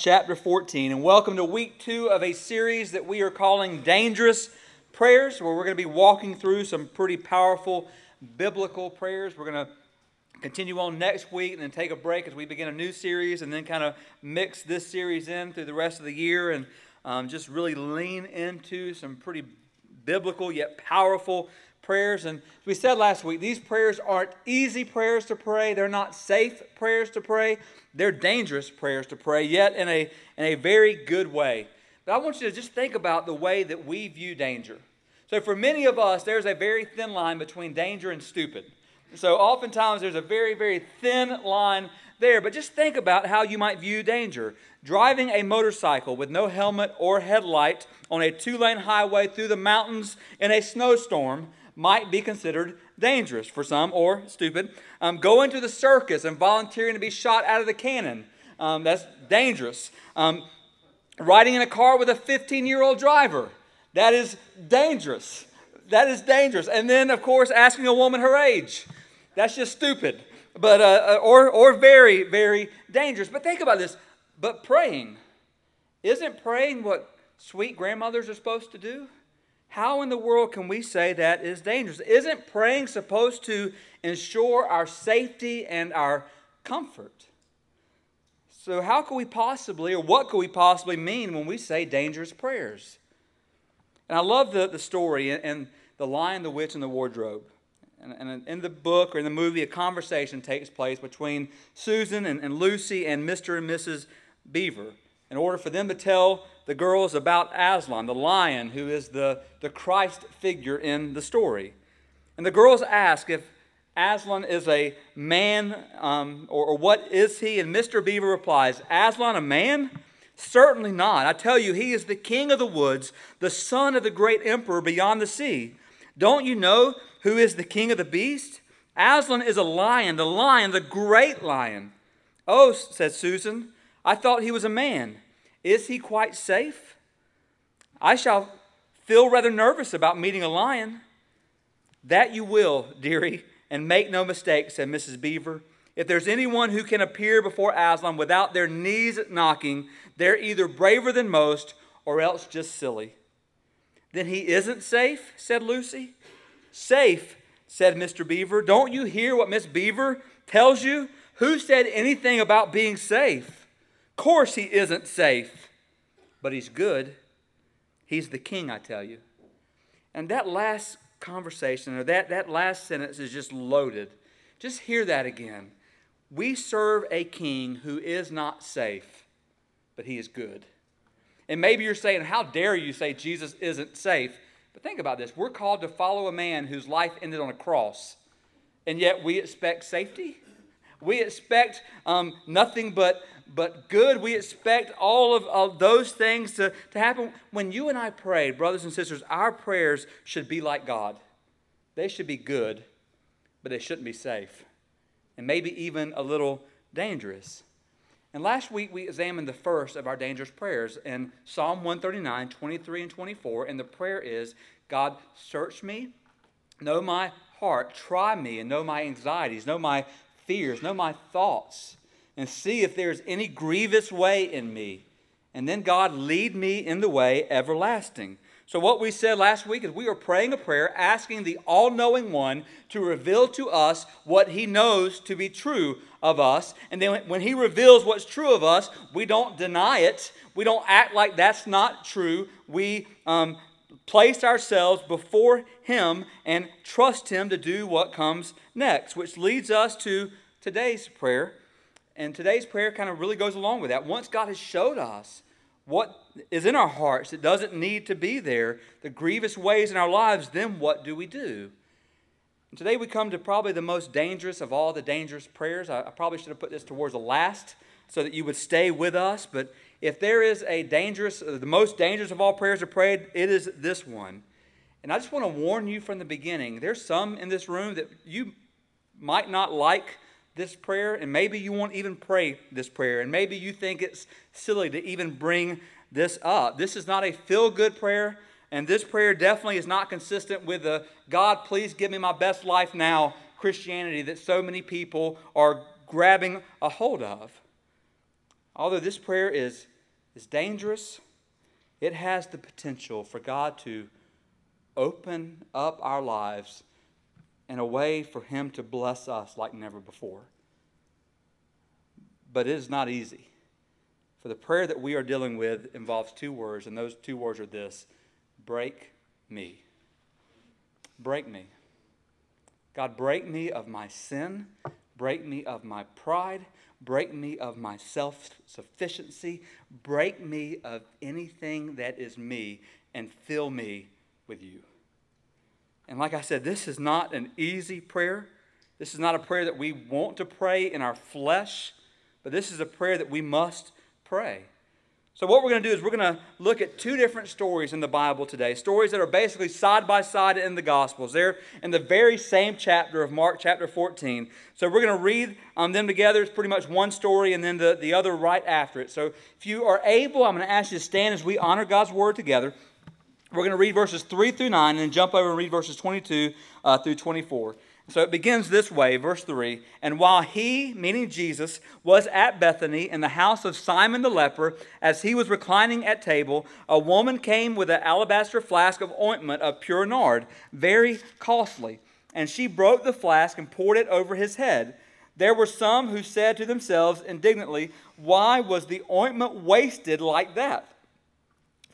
chapter 14, and welcome to week two of a series that we are calling Dangerous Prayers, where we're going to be walking through some pretty powerful biblical prayers. We're going to continue on next week and then take a break as we begin a new series and then kind of mix this series in through the rest of the year and um, just really lean into some pretty biblical yet powerful prayers. And we said last week, these prayers aren't easy prayers to pray, they're not safe prayers to pray, they're dangerous prayers to pray, yet in a, in a very good way. But I want you to just think about the way that we view danger. So, for many of us, there's a very thin line between danger and stupid. So, oftentimes, there's a very, very thin line there. But just think about how you might view danger. Driving a motorcycle with no helmet or headlight on a two lane highway through the mountains in a snowstorm might be considered dangerous for some or stupid. Um, going to the circus and volunteering to be shot out of the cannon, um, that's dangerous. Um, riding in a car with a 15 year old driver, that is dangerous. That is dangerous. And then, of course, asking a woman her age, that's just stupid. But, uh, uh or, or very, very dangerous. But think about this. But praying, isn't praying what sweet grandmothers are supposed to do? How in the world can we say that is dangerous? Isn't praying supposed to ensure our safety and our comfort? So, how can we possibly, or what could we possibly mean when we say dangerous prayers? And I love the, the story and the lion, the witch, and the wardrobe. And, and, in the book or in the movie, a conversation takes place between Susan and, and Lucy and Mr. and Mrs. Beaver in order for them to tell the girls about Aslan, the lion who is the, the Christ figure in the story. And the girls ask if Aslan is a man um, or, or what is he? And Mr. Beaver replies, Aslan a man? Certainly not. I tell you, he is the king of the woods, the son of the great emperor beyond the sea. Don't you know who is the king of the beast? Aslan is a lion, the lion, the great lion. Oh, said Susan, I thought he was a man. Is he quite safe? I shall feel rather nervous about meeting a lion. That you will, dearie, and make no mistake, said Mrs. Beaver. If there's anyone who can appear before Aslan without their knees knocking, they're either braver than most or else just silly. Then he isn't safe, said Lucy. Safe, said Mr. Beaver. Don't you hear what Miss Beaver tells you? Who said anything about being safe? Course, he isn't safe, but he's good. He's the king, I tell you. And that last conversation, or that, that last sentence, is just loaded. Just hear that again. We serve a king who is not safe, but he is good. And maybe you're saying, How dare you say Jesus isn't safe? But think about this. We're called to follow a man whose life ended on a cross, and yet we expect safety? We expect um, nothing but, but good. We expect all of, of those things to, to happen. When you and I pray, brothers and sisters, our prayers should be like God. They should be good, but they shouldn't be safe. And maybe even a little dangerous. And last week we examined the first of our dangerous prayers in Psalm 139, 23 and 24. And the prayer is God, search me, know my heart, try me, and know my anxieties, know my fears, know my thoughts, and see if there's any grievous way in me. And then God lead me in the way everlasting. So, what we said last week is we are praying a prayer asking the all knowing one to reveal to us what he knows to be true of us. And then when he reveals what's true of us, we don't deny it. We don't act like that's not true. We um, place ourselves before him and trust him to do what comes next, which leads us to today's prayer. And today's prayer kind of really goes along with that. Once God has showed us what is in our hearts that doesn't need to be there, the grievous ways in our lives, then what do we do? And today we come to probably the most dangerous of all the dangerous prayers. I, I probably should have put this towards the last so that you would stay with us. But if there is a dangerous, uh, the most dangerous of all prayers are prayed, it is this one. And I just want to warn you from the beginning there's some in this room that you might not like this prayer, and maybe you won't even pray this prayer, and maybe you think it's silly to even bring this up. This is not a feel good prayer, and this prayer definitely is not consistent with the God, please give me my best life now Christianity that so many people are grabbing a hold of. although this prayer is, is dangerous, it has the potential for God to open up our lives in a way for Him to bless us like never before. But it is not easy. For the prayer that we are dealing with involves two words, and those two words are this break me. Break me. God, break me of my sin, break me of my pride, break me of my self sufficiency, break me of anything that is me, and fill me with you. And like I said, this is not an easy prayer. This is not a prayer that we want to pray in our flesh, but this is a prayer that we must pray. So, what we're going to do is we're going to look at two different stories in the Bible today. Stories that are basically side by side in the Gospels. They're in the very same chapter of Mark, chapter 14. So, we're going to read um, them together. It's pretty much one story and then the, the other right after it. So, if you are able, I'm going to ask you to stand as we honor God's word together. We're going to read verses 3 through 9 and then jump over and read verses 22 uh, through 24. So it begins this way, verse 3 And while he, meaning Jesus, was at Bethany in the house of Simon the leper, as he was reclining at table, a woman came with an alabaster flask of ointment of pure nard, very costly. And she broke the flask and poured it over his head. There were some who said to themselves indignantly, Why was the ointment wasted like that?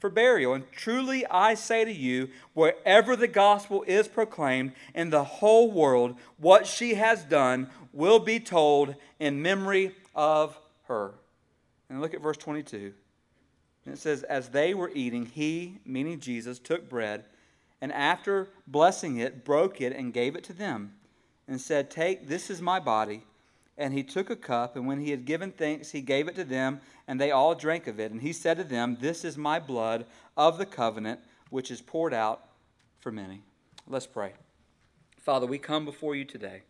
for burial. And truly I say to you, wherever the gospel is proclaimed in the whole world, what she has done will be told in memory of her. And look at verse 22. And it says, As they were eating, he, meaning Jesus, took bread, and after blessing it, broke it and gave it to them, and said, Take, this is my body and he took a cup, and when he had given thanks, he gave it to them, and they all drank of it. And he said to them, This is my blood of the covenant, which is poured out for many. Let's pray. Father, we come before you today.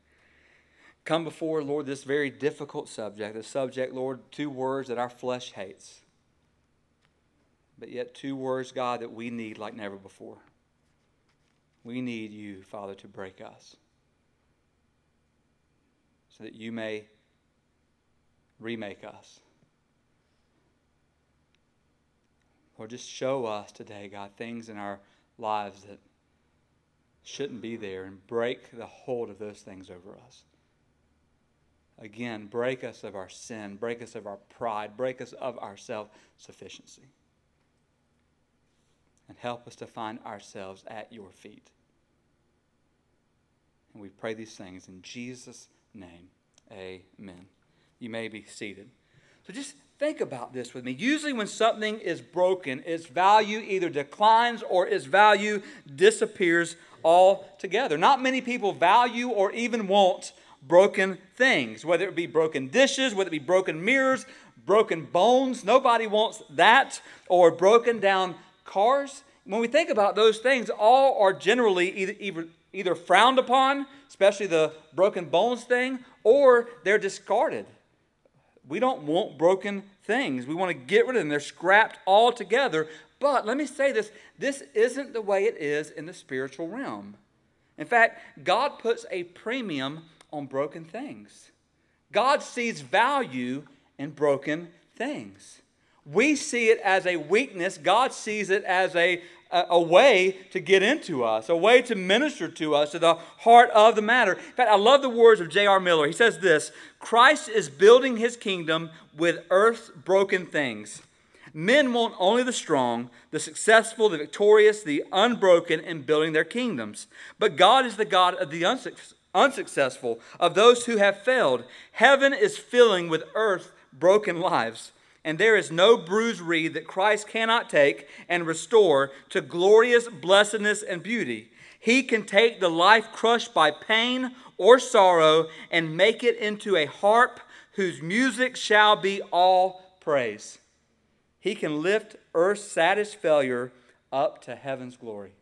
Come before, Lord, this very difficult subject, the subject, Lord, two words that our flesh hates, but yet two words, God, that we need like never before. We need you, Father, to break us so that you may remake us. Or just show us today, God, things in our lives that shouldn't be there and break the hold of those things over us. Again, break us of our sin, break us of our pride, break us of our self sufficiency. And help us to find ourselves at your feet. And we pray these things in Jesus' name. Amen. You may be seated. So just think about this with me. Usually, when something is broken, its value either declines or its value disappears altogether. Not many people value or even want broken things, whether it be broken dishes, whether it be broken mirrors, broken bones. Nobody wants that, or broken down cars. When we think about those things, all are generally either, either, frowned upon, especially the broken bones thing, or they're discarded. We don't want broken things. We want to get rid of them. They're scrapped altogether. But let me say this this isn't the way it is in the spiritual realm. In fact, God puts a premium on broken things. God sees value in broken things. We see it as a weakness, God sees it as a, a, way to get into us, a way to minister to us, to the heart of the matter. In fact, I love the words of J.R. Miller. He says this Christ is building his kingdom with earth's broken things. Men want only the strong, the successful, the victorious, the unbroken in building their kingdoms. But God is the God of the unsuccessful, of those who have failed. Heaven is filling with earth broken lives and there is no bruised reed that Christ cannot take and restore to glorious blessedness and beauty. He can take the life crushed by pain or sorrow and make it into a harp whose music shall be all praise. He can lift earth's saddest failure up to heaven's glory.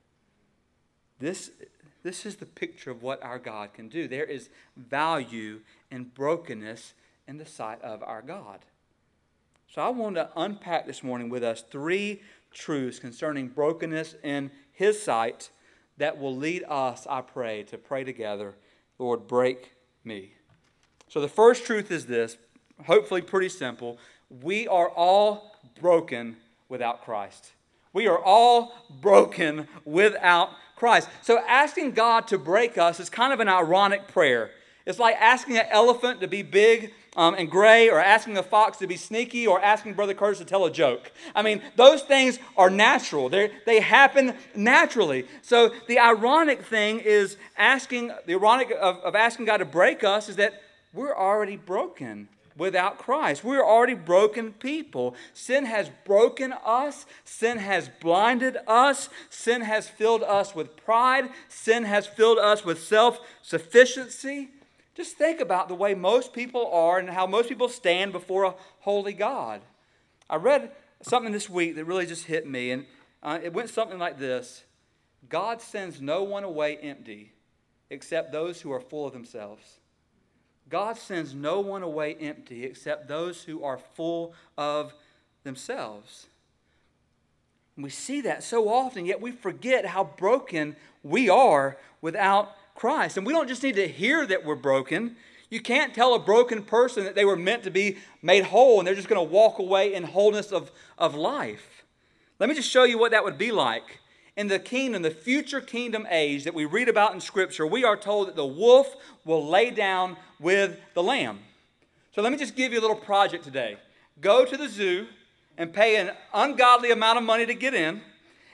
This, this is the picture of what our God can do. There is value in brokenness in the sight of our God. So I want to unpack this morning with us three truths concerning brokenness in His sight that will lead us, I pray, to pray together Lord, break me. So the first truth is this, hopefully pretty simple. We are all broken without Christ. We are all broken without Christ. So asking God to break us is kind of an ironic prayer. It's like asking an elephant to be big um, and gray, or asking a fox to be sneaky, or asking Brother Curtis to tell a joke. I mean, those things are natural, they they happen naturally. So the ironic thing is asking, the ironic of, of asking God to break us is that we're already broken without Christ. We're already broken people. Sin has broken us, sin has blinded us, sin has filled us with pride, sin has filled us with self sufficiency. Just think about the way most people are and how most people stand before a holy God. I read something this week that really just hit me, and uh, it went something like this God sends no one away empty except those who are full of themselves. God sends no one away empty except those who are full of themselves. And we see that so often, yet we forget how broken we are without Christ. And we don't just need to hear that we're broken. You can't tell a broken person that they were meant to be made whole and they're just going to walk away in wholeness of, of life. Let me just show you what that would be like. In the kingdom, the future kingdom age that we read about in Scripture, we are told that the wolf will lay down with the lamb. So let me just give you a little project today. Go to the zoo and pay an ungodly amount of money to get in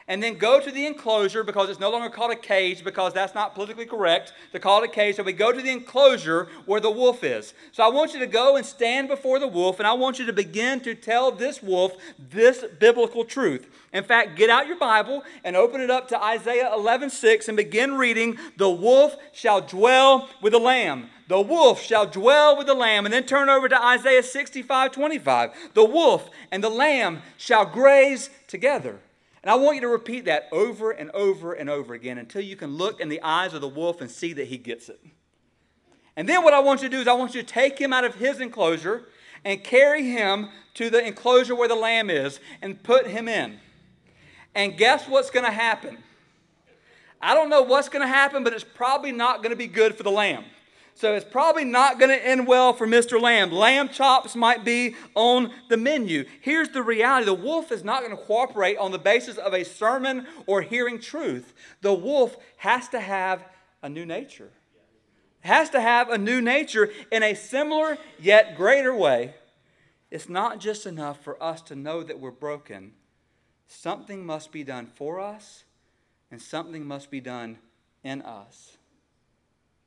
and then go to the enclosure because it's no longer called a cage because that's not politically correct to call it a cage. So we go to the enclosure where the wolf is. So I want you to go and stand before the wolf, and I want you to begin to tell this wolf this biblical truth. In fact, get out your Bible and open it up to Isaiah 11:6 and begin reading, "The wolf shall dwell with the lamb." The wolf shall dwell with the lamb. And then turn over to Isaiah 65 25. The wolf and the lamb shall graze together. And I want you to repeat that over and over and over again until you can look in the eyes of the wolf and see that he gets it. And then what I want you to do is I want you to take him out of his enclosure and carry him to the enclosure where the lamb is and put him in. And guess what's going to happen? I don't know what's going to happen, but it's probably not going to be good for the lamb. So it's probably not going to end well for Mr. Lamb. Lamb chops might be on the menu. Here's the reality the wolf is not going to cooperate on the basis of a sermon or hearing truth. The wolf has to have a new nature, has to have a new nature in a similar yet greater way. It's not just enough for us to know that we're broken. Something must be done for us, and something must be done in us.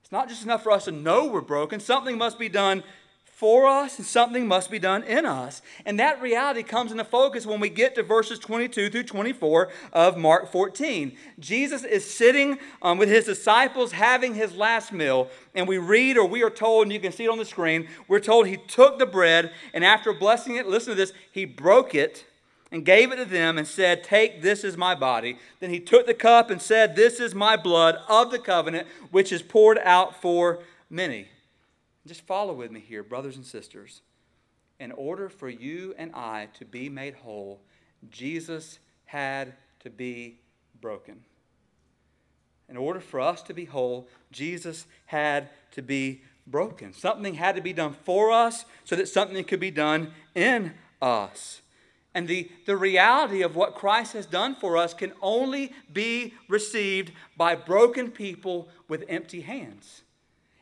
It's not just enough for us to know we're broken, something must be done for us and something must be done in us. And that reality comes into focus when we get to verses 22 through 24 of Mark 14. Jesus is sitting um, with his disciples having his last meal, and we read, or we are told, and you can see it on the screen, we're told he took the bread, and after blessing it, listen to this, he broke it and gave it to them and said, Take, this is my body. Then he took the cup and said, This is my blood of the covenant, which is poured out for many. Just follow with me here, brothers and sisters. In order for you and I to be made whole, Jesus had to be broken. In order for us to be whole, Jesus had to be broken. Something had to be done for us so that something could be done in us. And the, the reality of what Christ has done for us can only be received by broken people with empty hands.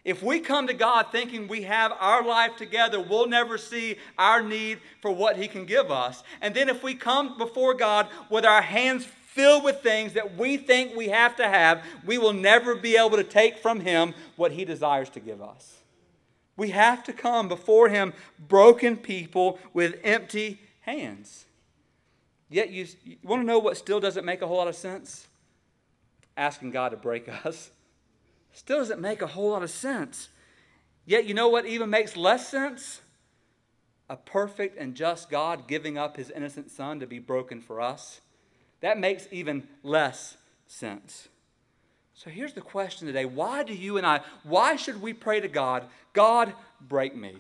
If we come to God thinking we have our life together, we'll never see our need for what He can give us. And then if we come before God with our hands filled with things that we think we have to have, we will never be able to take from Him what He desires to give us. We have to come before Him broken people with empty hands. Yet you, you want to know what still doesn't make a whole lot of sense? Asking God to break us. Still doesn't make a whole lot of sense. Yet you know what even makes less sense? A perfect and just God giving up his innocent son to be broken for us. That makes even less sense. So here's the question today why do you and I, why should we pray to God, God, break me?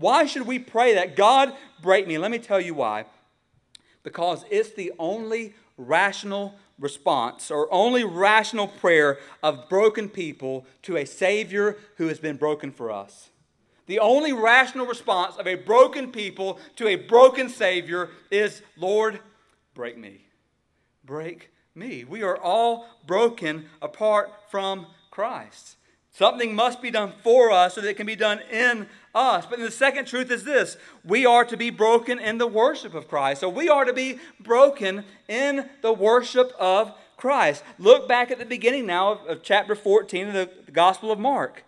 Why should we pray that? God, break me. Let me tell you why. Because it's the only rational response or only rational prayer of broken people to a Savior who has been broken for us. The only rational response of a broken people to a broken Savior is, Lord, break me. Break me. We are all broken apart from Christ. Something must be done for us so that it can be done in us. But the second truth is this we are to be broken in the worship of Christ. So we are to be broken in the worship of Christ. Look back at the beginning now of, of chapter 14 of the, the Gospel of Mark.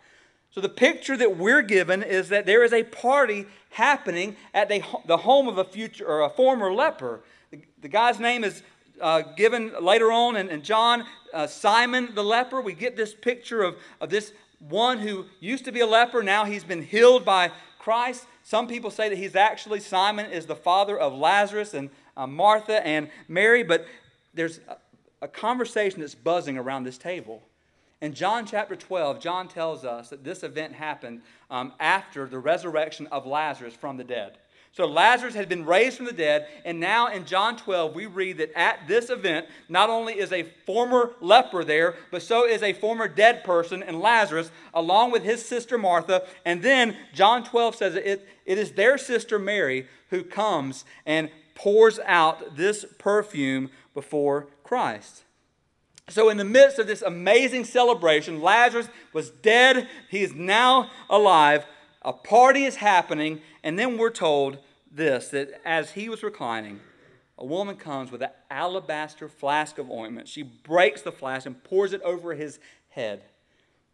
So the picture that we're given is that there is a party happening at the, the home of a future or a former leper. The, the guy's name is uh, given later on in, in John, uh, Simon the leper. We get this picture of, of this one who used to be a leper, now he's been healed by Christ. Some people say that he's actually, Simon is the father of Lazarus and uh, Martha and Mary, but there's a, a conversation that's buzzing around this table. In John chapter 12, John tells us that this event happened um, after the resurrection of Lazarus from the dead. So Lazarus had been raised from the dead, and now in John 12, we read that at this event, not only is a former leper there, but so is a former dead person in Lazarus, along with his sister Martha. And then John 12 says it, it is their sister Mary who comes and pours out this perfume before Christ. So, in the midst of this amazing celebration, Lazarus was dead, he is now alive. A party is happening, and then we're told this that as he was reclining, a woman comes with an alabaster flask of ointment. She breaks the flask and pours it over his head.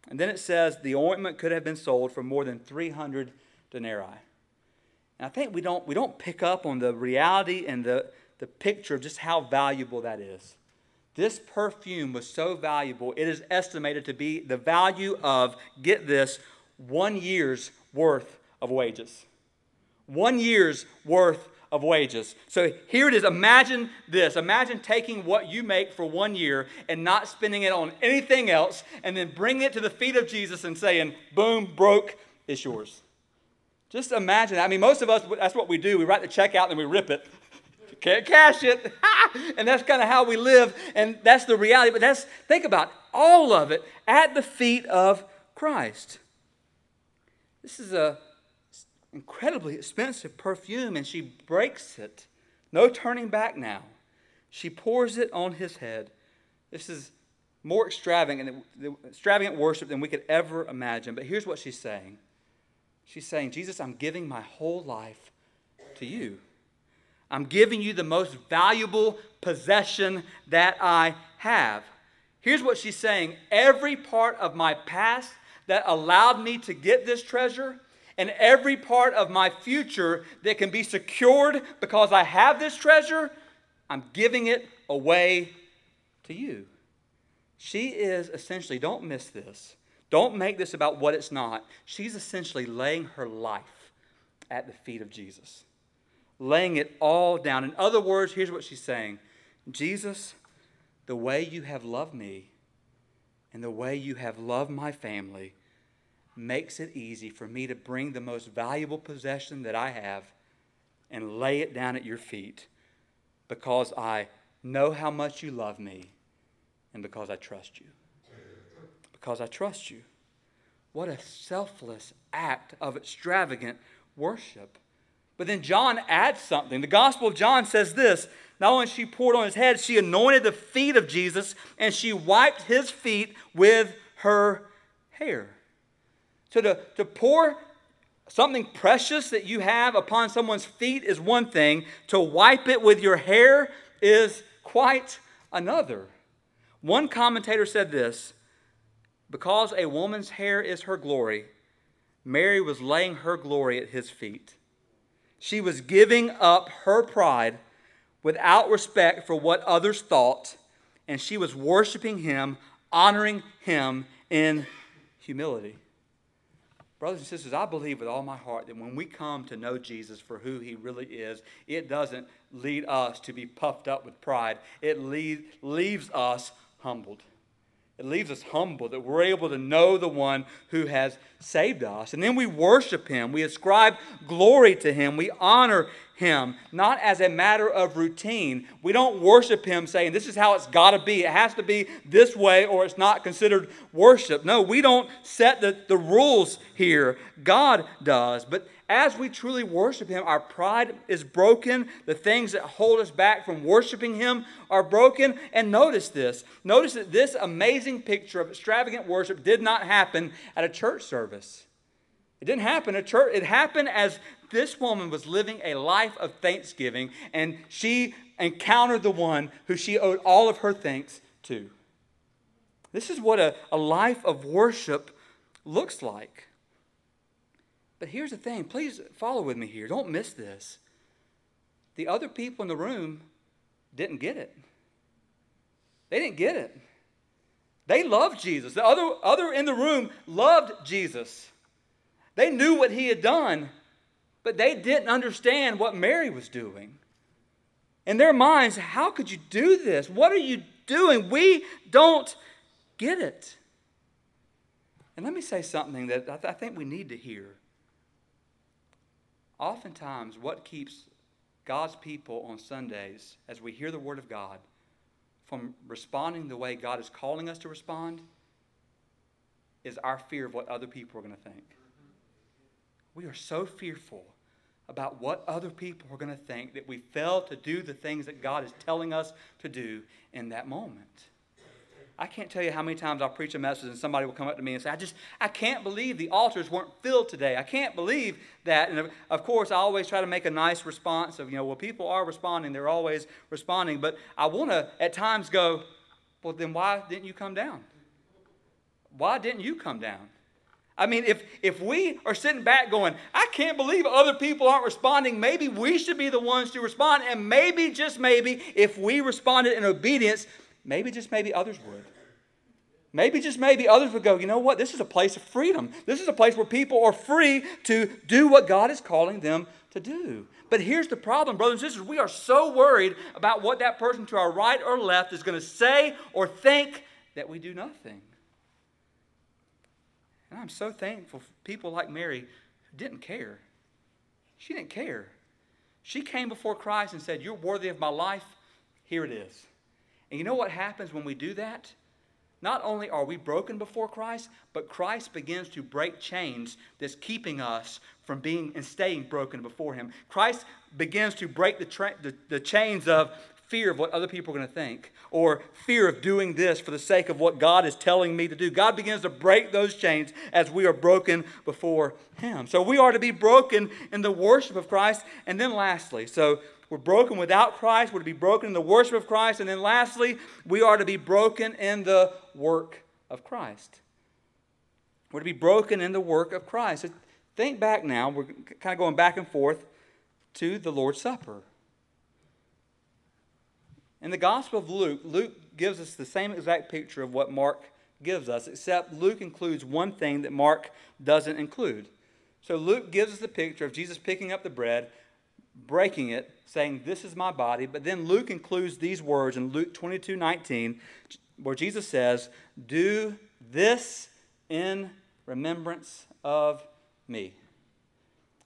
And then it says the ointment could have been sold for more than 300 denarii. And I think we don't, we don't pick up on the reality and the, the picture of just how valuable that is. This perfume was so valuable, it is estimated to be the value of, get this, one year's worth of wages. One year's worth of wages. So here it is. Imagine this. Imagine taking what you make for one year and not spending it on anything else and then bringing it to the feet of Jesus and saying, boom, broke, it's yours. Just imagine that. I mean, most of us, that's what we do. We write the check out and we rip it. Can't cash it. and that's kind of how we live. And that's the reality. But that's, think about all of it at the feet of Christ. This is a incredibly expensive perfume, and she breaks it. No turning back now. She pours it on his head. This is more extravagant, extravagant worship than we could ever imagine. But here's what she's saying She's saying, Jesus, I'm giving my whole life to you. I'm giving you the most valuable possession that I have. Here's what she's saying every part of my past that allowed me to get this treasure and every part of my future that can be secured because I have this treasure, I'm giving it away to you. She is essentially, don't miss this. Don't make this about what it's not. She's essentially laying her life at the feet of Jesus, laying it all down. In other words, here's what she's saying Jesus, the way you have loved me and the way you have loved my family makes it easy for me to bring the most valuable possession that I have and lay it down at your feet because I know how much you love me and because I trust you. Because I trust you. What a selfless act of extravagant worship. But then John adds something. The Gospel of John says this Not only she poured on his head, she anointed the feet of Jesus and she wiped his feet with her hair. So to, to pour something precious that you have upon someone's feet is one thing, to wipe it with your hair is quite another. One commentator said this because a woman's hair is her glory, Mary was laying her glory at his feet. She was giving up her pride without respect for what others thought, and she was worshiping him, honoring him in humility. Brothers and sisters, I believe with all my heart that when we come to know Jesus for who he really is, it doesn't lead us to be puffed up with pride. It lead, leaves us humbled. It leaves us humble that we're able to know the one who has saved us. And then we worship him. We ascribe glory to him. We honor him, not as a matter of routine. We don't worship him saying, This is how it's got to be. It has to be this way, or it's not considered worship. No, we don't set the, the rules here. God does. But as we truly worship Him, our pride is broken. The things that hold us back from worshiping Him are broken. And notice this notice that this amazing picture of extravagant worship did not happen at a church service. It didn't happen at church. It happened as this woman was living a life of thanksgiving, and she encountered the one who she owed all of her thanks to. This is what a, a life of worship looks like. But here's the thing please follow with me here. Don't miss this. The other people in the room didn't get it. They didn't get it. They loved Jesus. The other, other in the room loved Jesus. They knew what he had done, but they didn't understand what Mary was doing. In their minds, how could you do this? What are you doing? We don't get it. And let me say something that I, th- I think we need to hear. Oftentimes, what keeps God's people on Sundays, as we hear the Word of God, from responding the way God is calling us to respond is our fear of what other people are going to think. We are so fearful about what other people are going to think that we fail to do the things that God is telling us to do in that moment. I can't tell you how many times I'll preach a message and somebody will come up to me and say, I just, I can't believe the altars weren't filled today. I can't believe that. And of course, I always try to make a nice response of, you know, well, people are responding. They're always responding. But I want to at times go, well, then why didn't you come down? Why didn't you come down? I mean, if, if we are sitting back going, I can't believe other people aren't responding, maybe we should be the ones to respond. And maybe, just maybe, if we responded in obedience, maybe just maybe others would. Maybe just maybe others would go, you know what? This is a place of freedom. This is a place where people are free to do what God is calling them to do. But here's the problem, brothers and sisters. We are so worried about what that person to our right or left is going to say or think that we do nothing. And I'm so thankful for people like Mary who didn't care. She didn't care. She came before Christ and said, You're worthy of my life. Here it is. And you know what happens when we do that? Not only are we broken before Christ, but Christ begins to break chains that's keeping us from being and staying broken before Him. Christ begins to break the, tra- the, the chains of fear of what other people are going to think, or fear of doing this for the sake of what God is telling me to do. God begins to break those chains as we are broken before Him. So we are to be broken in the worship of Christ. And then lastly, so we're broken without Christ. We're to be broken in the worship of Christ. And then lastly, we are to be broken in the work of Christ. We're to be broken in the work of Christ. Think back now. We're kind of going back and forth to the Lord's Supper. In the Gospel of Luke, Luke gives us the same exact picture of what Mark gives us, except Luke includes one thing that Mark doesn't include. So Luke gives us the picture of Jesus picking up the bread, breaking it, saying, This is my body. But then Luke includes these words in Luke 22 19, where Jesus says, Do this in remembrance of me.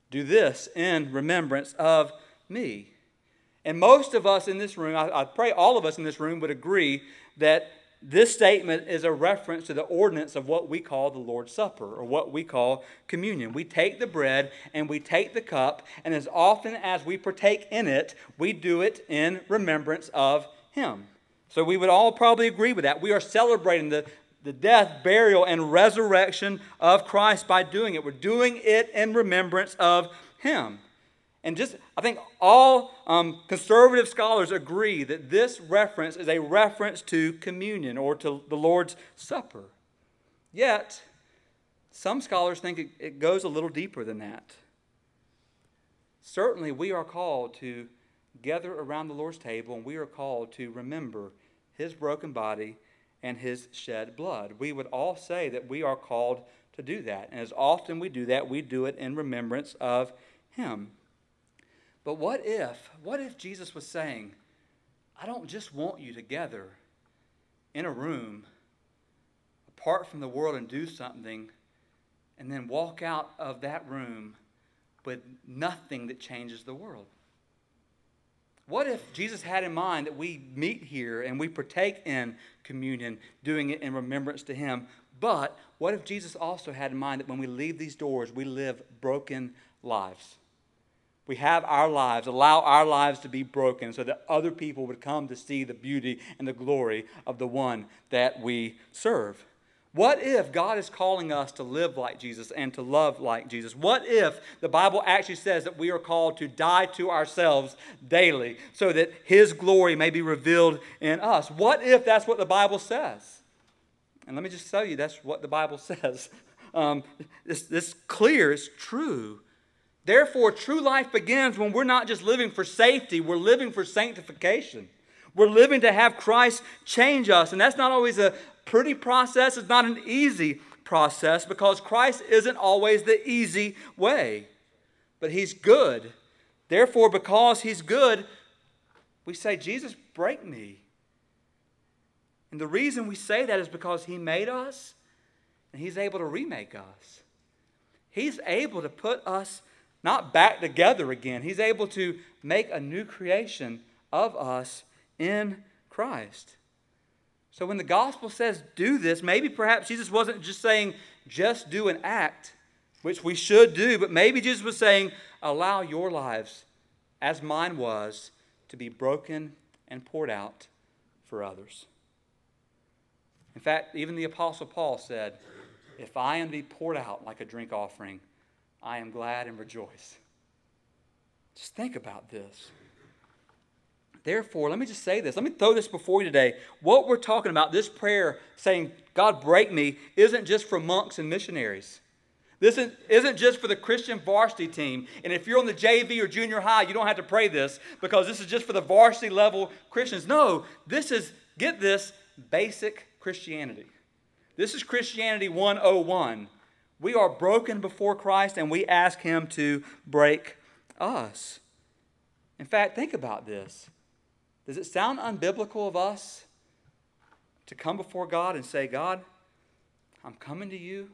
Do this in remembrance of me. And most of us in this room, I, I pray all of us in this room would agree that this statement is a reference to the ordinance of what we call the Lord's Supper or what we call communion. We take the bread and we take the cup, and as often as we partake in it, we do it in remembrance of Him. So we would all probably agree with that. We are celebrating the, the death, burial, and resurrection of Christ by doing it. We're doing it in remembrance of Him. And just, I think all um, conservative scholars agree that this reference is a reference to communion or to the Lord's Supper. Yet, some scholars think it, it goes a little deeper than that. Certainly, we are called to gather around the Lord's table and we are called to remember his broken body and his shed blood. We would all say that we are called to do that. And as often we do that, we do it in remembrance of him. But what if, what if Jesus was saying, I don't just want you together in a room apart from the world and do something and then walk out of that room with nothing that changes the world? What if Jesus had in mind that we meet here and we partake in communion, doing it in remembrance to Him? But what if Jesus also had in mind that when we leave these doors, we live broken lives? We have our lives, allow our lives to be broken so that other people would come to see the beauty and the glory of the one that we serve. What if God is calling us to live like Jesus and to love like Jesus? What if the Bible actually says that we are called to die to ourselves daily so that His glory may be revealed in us? What if that's what the Bible says? And let me just tell you, that's what the Bible says. Um, this, this clear, it's true. Therefore, true life begins when we're not just living for safety, we're living for sanctification. We're living to have Christ change us. And that's not always a, pretty process. It's not an easy process because Christ isn't always the easy way. But He's good. Therefore, because He's good, we say, Jesus, break me. And the reason we say that is because He made us and He's able to remake us. He's able to put us not back together again, He's able to make a new creation of us in Christ. So when the gospel says do this, maybe perhaps Jesus wasn't just saying just do an act, which we should do, but maybe Jesus was saying allow your lives, as mine was, to be broken and poured out for others. In fact, even the Apostle Paul said, If I am to be poured out like a drink offering, I am glad and rejoice. Just think about this. Therefore, let me just say this. Let me throw this before you today. What we're talking about, this prayer saying, God break me, isn't just for monks and missionaries. This isn't just for the Christian varsity team. And if you're on the JV or junior high, you don't have to pray this because this is just for the varsity level Christians. No, this is, get this, basic Christianity. This is Christianity 101. We are broken before Christ and we ask Him to break us. In fact, think about this. Does it sound unbiblical of us to come before God and say, God, I'm coming to you.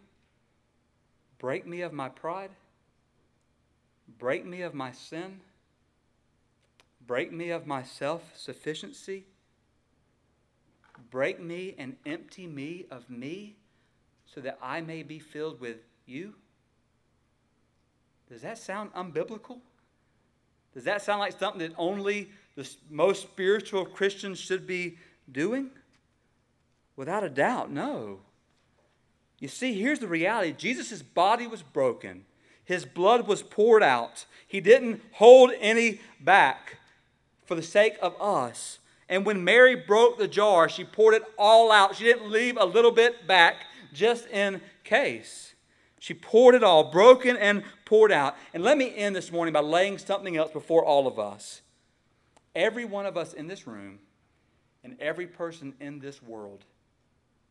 Break me of my pride. Break me of my sin. Break me of my self sufficiency. Break me and empty me of me so that I may be filled with you. Does that sound unbiblical? Does that sound like something that only the most spiritual Christians should be doing? Without a doubt, no. You see, here's the reality Jesus' body was broken, his blood was poured out. He didn't hold any back for the sake of us. And when Mary broke the jar, she poured it all out. She didn't leave a little bit back just in case. She poured it all, broken and poured out. And let me end this morning by laying something else before all of us. Every one of us in this room and every person in this world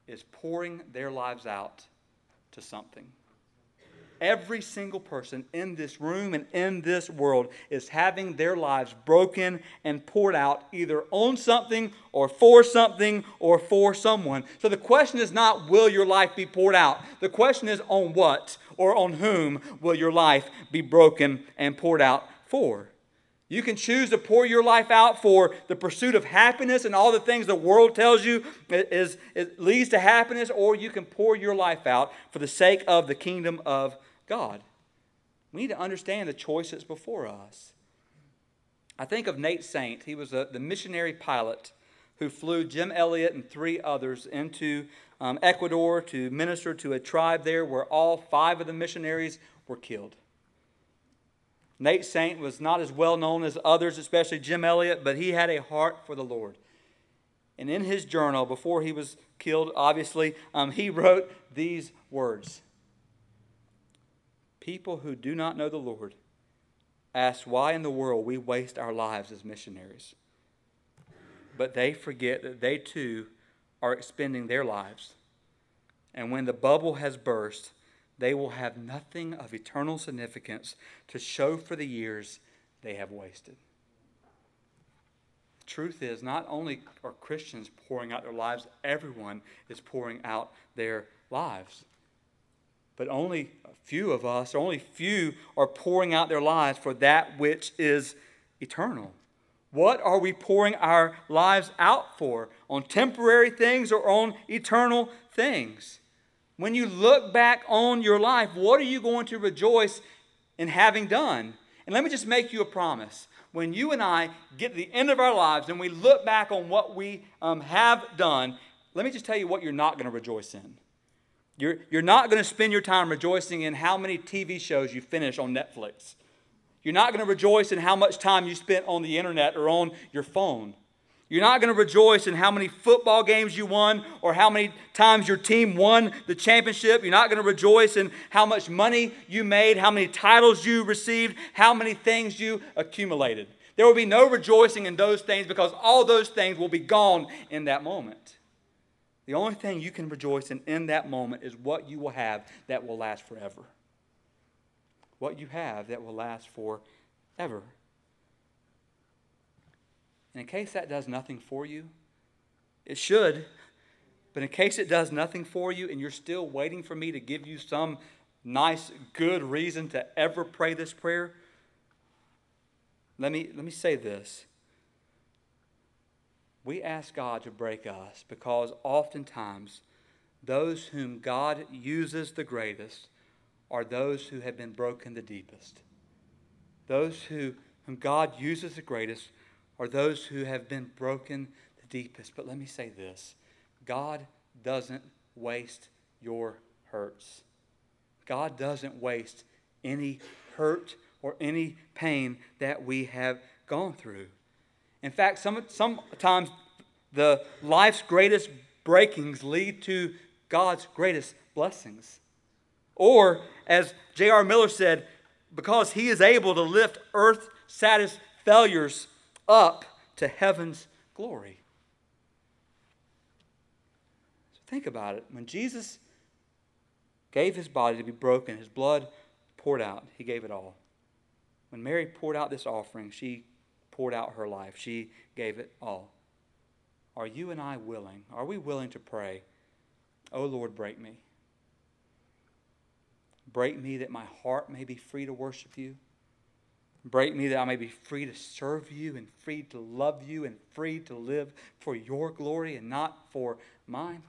is pouring their lives out to something. Every single person in this room and in this world is having their lives broken and poured out either on something or for something or for someone. So the question is not, will your life be poured out? The question is, on what or on whom will your life be broken and poured out for? You can choose to pour your life out for the pursuit of happiness and all the things the world tells you is, leads to happiness, or you can pour your life out for the sake of the kingdom of God. We need to understand the choice that's before us. I think of Nate Saint. He was a, the missionary pilot who flew Jim Elliot and three others into um, Ecuador to minister to a tribe there where all five of the missionaries were killed. Nate Saint was not as well known as others, especially Jim Elliot, but he had a heart for the Lord. And in his journal, before he was killed, obviously, um, he wrote these words People who do not know the Lord ask why in the world we waste our lives as missionaries. But they forget that they too are expending their lives. And when the bubble has burst, they will have nothing of eternal significance to show for the years they have wasted. truth is, not only are Christians pouring out their lives, everyone is pouring out their lives. But only a few of us, or only few are pouring out their lives for that which is eternal. What are we pouring our lives out for? On temporary things or on eternal things? When you look back on your life, what are you going to rejoice in having done? And let me just make you a promise. When you and I get to the end of our lives and we look back on what we um, have done, let me just tell you what you're not going to rejoice in. You're, you're not going to spend your time rejoicing in how many TV shows you finish on Netflix. You're not going to rejoice in how much time you spent on the internet or on your phone. You're not going to rejoice in how many football games you won or how many times your team won the championship. You're not going to rejoice in how much money you made, how many titles you received, how many things you accumulated. There will be no rejoicing in those things because all those things will be gone in that moment. The only thing you can rejoice in in that moment is what you will have that will last forever. What you have that will last forever. And in case that does nothing for you, it should, but in case it does nothing for you and you're still waiting for me to give you some nice, good reason to ever pray this prayer, let me, let me say this. We ask God to break us because oftentimes those whom God uses the greatest are those who have been broken the deepest. Those who, whom God uses the greatest are those who have been broken the deepest. But let me say this God doesn't waste your hurts. God doesn't waste any hurt or any pain that we have gone through. In fact, some, sometimes the life's greatest breakings lead to God's greatest blessings. Or, as J.R. Miller said, because he is able to lift earth's saddest failures up to heaven's glory. So think about it. When Jesus gave his body to be broken, his blood poured out, he gave it all. When Mary poured out this offering, she poured out her life. She gave it all. Are you and I willing? Are we willing to pray, Oh Lord, break me? Break me that my heart may be free to worship you. Break me that I may be free to serve you and free to love you and free to live for your glory and not for mine.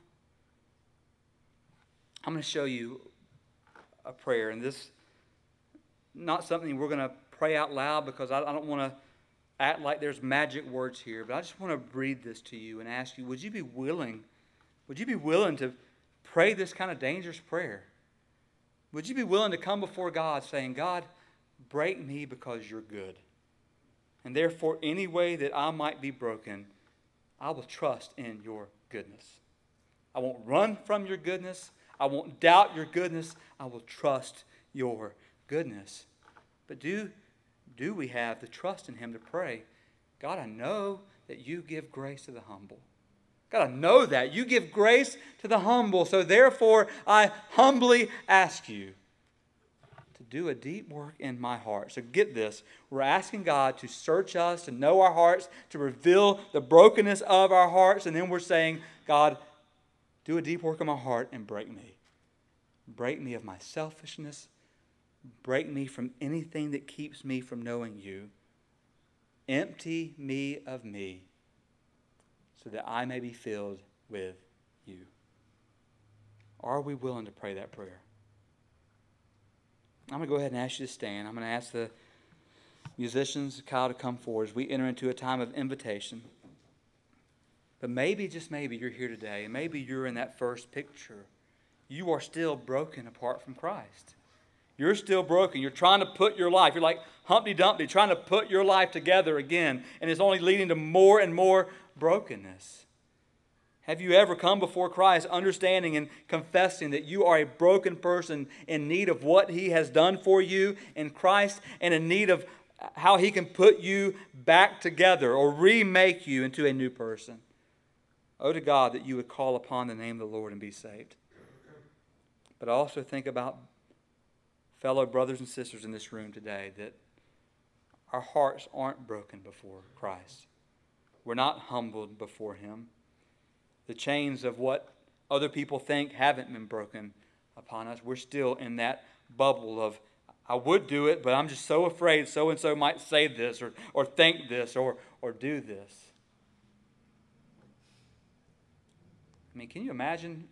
I'm going to show you a prayer, and this not something we're going to pray out loud because I, I don't want to act like there's magic words here, but I just want to read this to you and ask you, would you be willing? Would you be willing to pray this kind of dangerous prayer? Would you be willing to come before God saying, God, break me because you're good. And therefore, any way that I might be broken, I will trust in your goodness. I won't run from your goodness. I won't doubt your goodness. I will trust your goodness. But do, do we have the trust in Him to pray? God, I know that you give grace to the humble. God, I know that. You give grace to the humble. So therefore, I humbly ask you to do a deep work in my heart. So get this. We're asking God to search us, to know our hearts, to reveal the brokenness of our hearts. And then we're saying, God, do a deep work in my heart and break me. Break me of my selfishness. Break me from anything that keeps me from knowing you. Empty me of me so that I may be filled with you. Are we willing to pray that prayer? I'm going to go ahead and ask you to stand. I'm going to ask the musicians, Kyle, to come forward as we enter into a time of invitation. But maybe, just maybe, you're here today, and maybe you're in that first picture. You are still broken apart from Christ. You're still broken. You're trying to put your life, you're like Humpty Dumpty, trying to put your life together again, and it's only leading to more and more brokenness. Have you ever come before Christ understanding and confessing that you are a broken person in need of what He has done for you in Christ and in need of how He can put you back together or remake you into a new person? Oh, to God that you would call upon the name of the Lord and be saved. But also think about fellow brothers and sisters in this room today that our hearts aren't broken before Christ. We're not humbled before Him. The chains of what other people think haven't been broken upon us. We're still in that bubble of, I would do it, but I'm just so afraid so and so might say this or, or think this or, or do this. I mean, can you imagine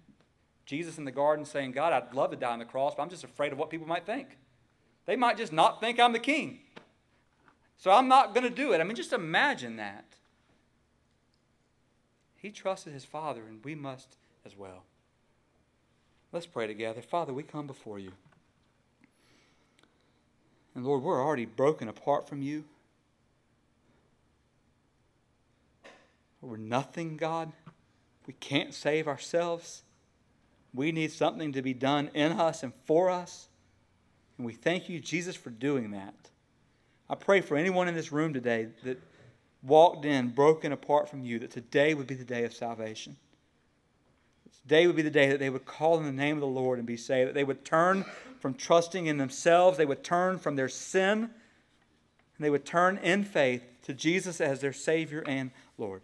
Jesus in the garden saying, God, I'd love to die on the cross, but I'm just afraid of what people might think? They might just not think I'm the king. So I'm not going to do it. I mean, just imagine that. He trusted his Father, and we must as well. Let's pray together. Father, we come before you. And Lord, we're already broken apart from you. We're nothing, God. We can't save ourselves. We need something to be done in us and for us. And we thank you, Jesus, for doing that. I pray for anyone in this room today that walked in broken apart from you, that today would be the day of salvation. Today would be the day that they would call in the name of the Lord and be saved, that they would turn from trusting in themselves, they would turn from their sin, and they would turn in faith to Jesus as their Savior and Lord.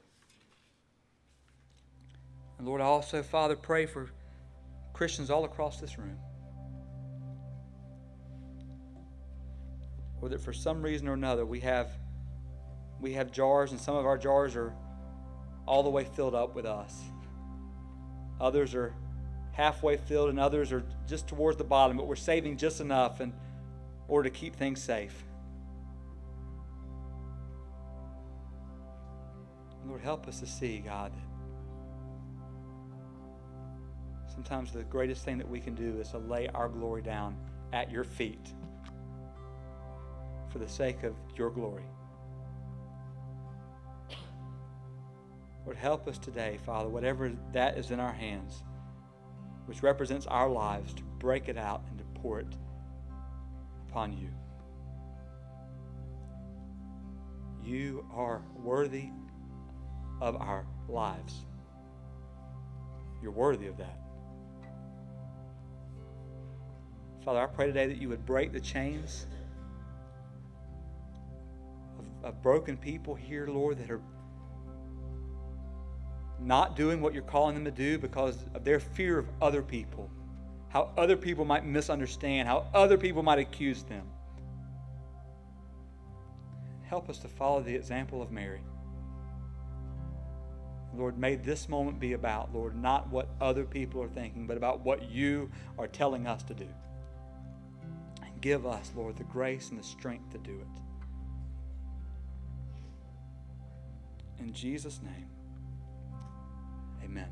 And Lord, I also, Father, pray for Christians all across this room. Or that for some reason or another we have we have jars and some of our jars are all the way filled up with us. Others are halfway filled, and others are just towards the bottom, but we're saving just enough in order to keep things safe. Lord, help us to see, God, that sometimes the greatest thing that we can do is to lay our glory down at your feet for the sake of your glory. Lord, help us today, Father, whatever that is in our hands, which represents our lives, to break it out and to pour it upon you. You are worthy of our lives. You're worthy of that. Father, I pray today that you would break the chains of, of broken people here, Lord, that are not doing what you're calling them to do because of their fear of other people, how other people might misunderstand, how other people might accuse them. Help us to follow the example of Mary. Lord, may this moment be about, Lord, not what other people are thinking, but about what you are telling us to do. Give us, Lord, the grace and the strength to do it. In Jesus' name. Amen.